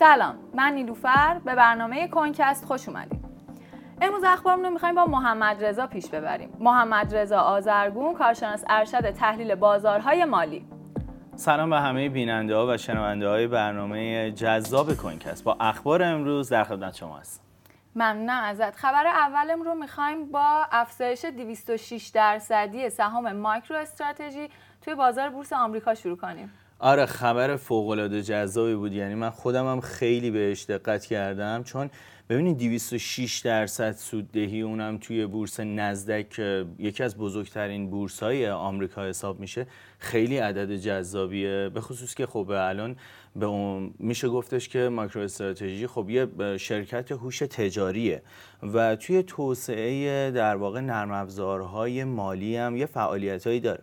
سلام من نیلوفر به برنامه کنکست خوش اومدید امروز اخبارمون رو می‌خوایم با محمد رضا پیش ببریم. محمد رضا آزرگون کارشناس ارشد تحلیل بازارهای مالی. سلام به همه بیننده ها و شنونده های برنامه جذاب کنکست با اخبار امروز در خدمت شما هستم. ممنونم ازت. خبر اولم رو می‌خوایم با افزایش 206 درصدی سهام مایکرو استراتژی توی بازار بورس آمریکا شروع کنیم. آره خبر فوق العاده جذابی بود. یعنی من خودم هم خیلی بهش دقت کردم. چون ببینید 206 درصد سوددهی اونم توی بورس نزدک یکی از بزرگترین بورس های آمریکا حساب میشه خیلی عدد جذابیه. به خصوص که خب الان به اون میشه گفتش که ماکرو استراتژی خب یه شرکت هوش تجاریه و توی توسعه در واقع نرم افزارهای مالی هم یه فعالیتایی داره.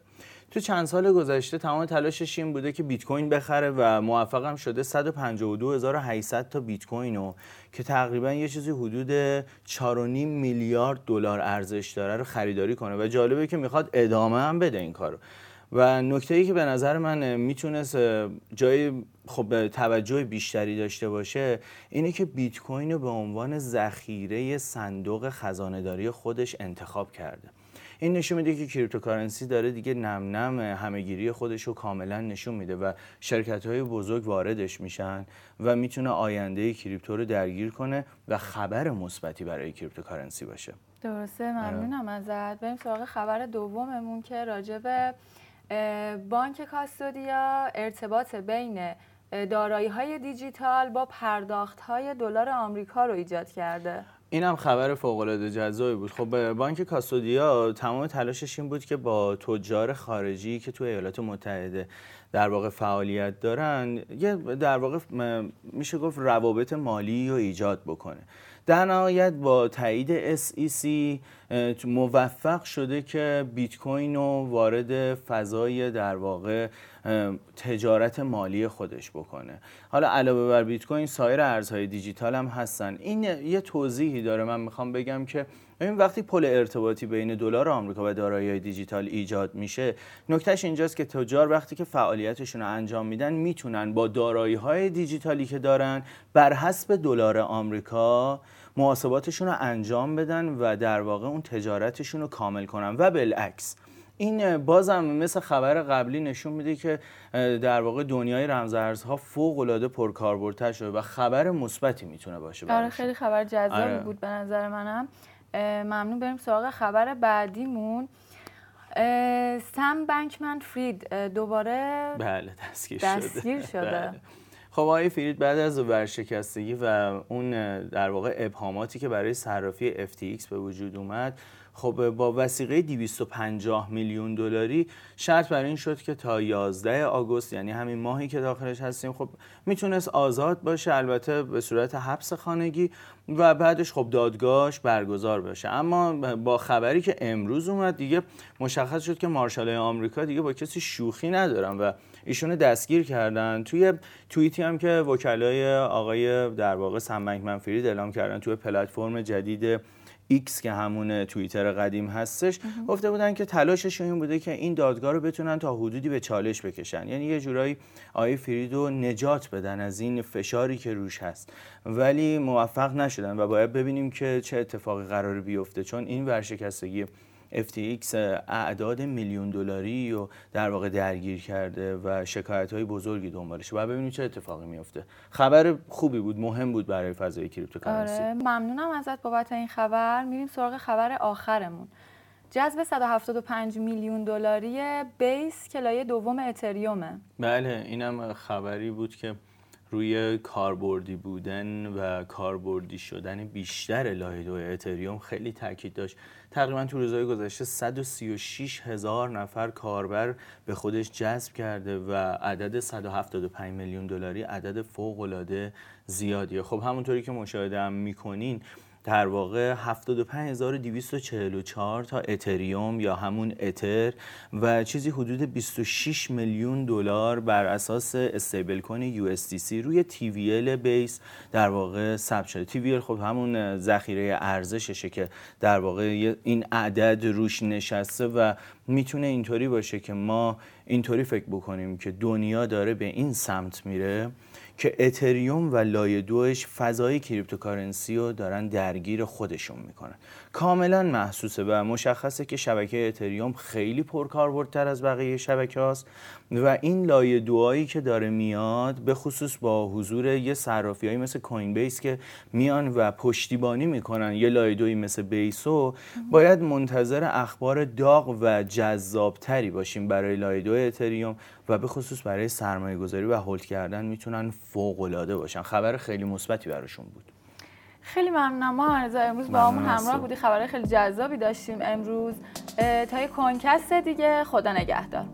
تو چند سال گذشته تمام تلاشش این بوده که بیت کوین بخره و موفقم شده 152800 تا بیت کوین رو که تقریبا یه چیزی حدود 4.5 میلیارد دلار ارزش داره رو خریداری کنه. و جالبه که می‌خواد ادامه هم بده این کارو. و نکته ای که به نظر من می‌تونست جای خب توجه بیشتری داشته باشه اینه که بیت کوین رو به عنوان ذخیره صندوق خزانه خودش انتخاب کرده. این نشون میده که cryptocurrency داره دیگه نم نم همهگیری خودش رو کاملا نشون میده و شرکت های بزرگ واردش میشن و می‌تونه آینده crypto رو درگیر کنه و خبر مثبتی برای cryptocurrency باشه. درسته ممنونم ازت. بریم سراغ خبر دوممون که راجع به بانک Custodia ارتباط بین دارایی های دیجیتال با پرداخت های دلار آمریکا رو ایجاد کرده. این هم خبر فوق العاده جذابی بود. خب بانک کاستودیا تمام تلاشش این بود که با تجار خارجی که تو ایالات متحده در واقع فعالیت دارن یه در واقع میشه گفت روابط مالی رو ایجاد بکنه. در نهایت با تایید SEC موفق شده که بیت کوین رو وارد فضای در واقع تجارت مالی خودش بکنه. حالا علاوه بر بیت کوین سایر ارزهای دیجیتال هم هستن. این یه توضیحی داره. من می‌خوام بگم که این وقتی پل ارتباطی بین دلار آمریکا و دارایی دیجیتال ایجاد میشه نکتهش اینجاست که تجار وقتی که فعالیتشون رو انجام میدن می‌تونن با دارایی های دیجیتالی که دارن بر حسب دلار آمریکا محاسباتشون رو انجام بدن و در واقع اون تجارتشون رو کامل کنن. و بالعکس این بازم مثل خبر قبلی نشون میده که در واقع دنیای رمزارزها فوق العاده پرکاربردتر شده و خبر مثبتی می‌تونه باشه آره خیلی خبر جذابی آره. بود به نظر منم. ممنون بریم سراغ خبر بعدیمون سم بنکمن فرید دوباره بله دستگیر, دستگیر شده, شده. بله. خب آقای فرید بعد از ورشکستگی و اون در واقع ابهاماتی که برای صرافی FTX به وجود اومد خب با وسیقه 250 میلیون دلاری شرط بر این شد که تا 11 آگوست یعنی همین ماهی که داخلش هستیم خب می‌تونست آزاد باشه البته به صورت حبس خانگی و بعدش خب دادگاهش برگزار بشه. اما با خبری که امروز اومد دیگه مشخص شد که مارشال آمریکا دیگه با کسی شوخی ندارن و ایشونو دستگیر کردن. توی توییتی هم که وکلای آقای در واقع سمبنک منفرید اعلام کردن توی پلتفرم جدید X که همون توییتر قدیم هستش گفته بودن که تلاشش این بوده که این دادگاه رو بتونن تا حدودی به چالش بکشن. یعنی یه جورایی آقای فرید رو نجات بدن از این فشاری که روش هست. ولی موفق نشدن و باید ببینیم که چه اتفاقی قرار بیفته چون این ورشکستگی FTX اعداد میلیون دلاری رو در واقع درگیر کرده و شکایت های بزرگی دنبالشه و ببینیم چه اتفاقی میفته خبر خوبی بود مهم بود برای فضای cryptocurrency آره ممنونم ازت بابت این خبر. میریم سراغ خبر آخرمون. جذب 175 میلیون دلاری Base که لایه دوم اتریومه. بله اینم خبری بود که روی کاربردی بودن و کاربردی شدن بیشتر لایه دو اتریوم خیلی تاکید داشت. تقریبا تو روزهای گذشته 136 هزار نفر کاربر به خودش جذب کرده و عدد 175 میلیون دلاری عدد فوق العاده زیادیه. خب همونطوری که مشاهده هم می‌کنین در واقع 75244 تا اتریوم یا همون اتر و چیزی حدود 26 میلیون دلار بر اساس استیبل کوین یو روی تی بیس در واقع ثبت شده. تی خب همون ذخیره ارزششه که در واقع این عدد روش نشسته و می‌تونه اینطوری باشه که ما اینطوری فکر بکنیم که دنیا داره به این سمت میره که اتریوم و لایه دوش فضای cryptocurrency رو دارن درگیر خودشون می‌کنن. کاملا محسوسه و مشخصه که شبکه اتریوم خیلی پرکاربردتر از بقیه شبکه هاست و این لایه دوهایی که داره میاد به خصوص با حضور یه صرافی مثل Coinbase که میان و پشتیبانی می‌کنن یه لایه دوی مثل Base و باید منتظر اخبار داغ و جذابتری باشیم برای لایه دو اتریوم و به خصوص برای سرمایه گذاری و هولد کردن می‌تونن فوق العاده باشن. خبر خیلی مثبتی براشون بود. خیلی ممنونم. ما امروز با همون همراه بودی. خبر خیلی جذابی داشتیم امروز. تا یه کنکست دیگه. خدا نگهدار.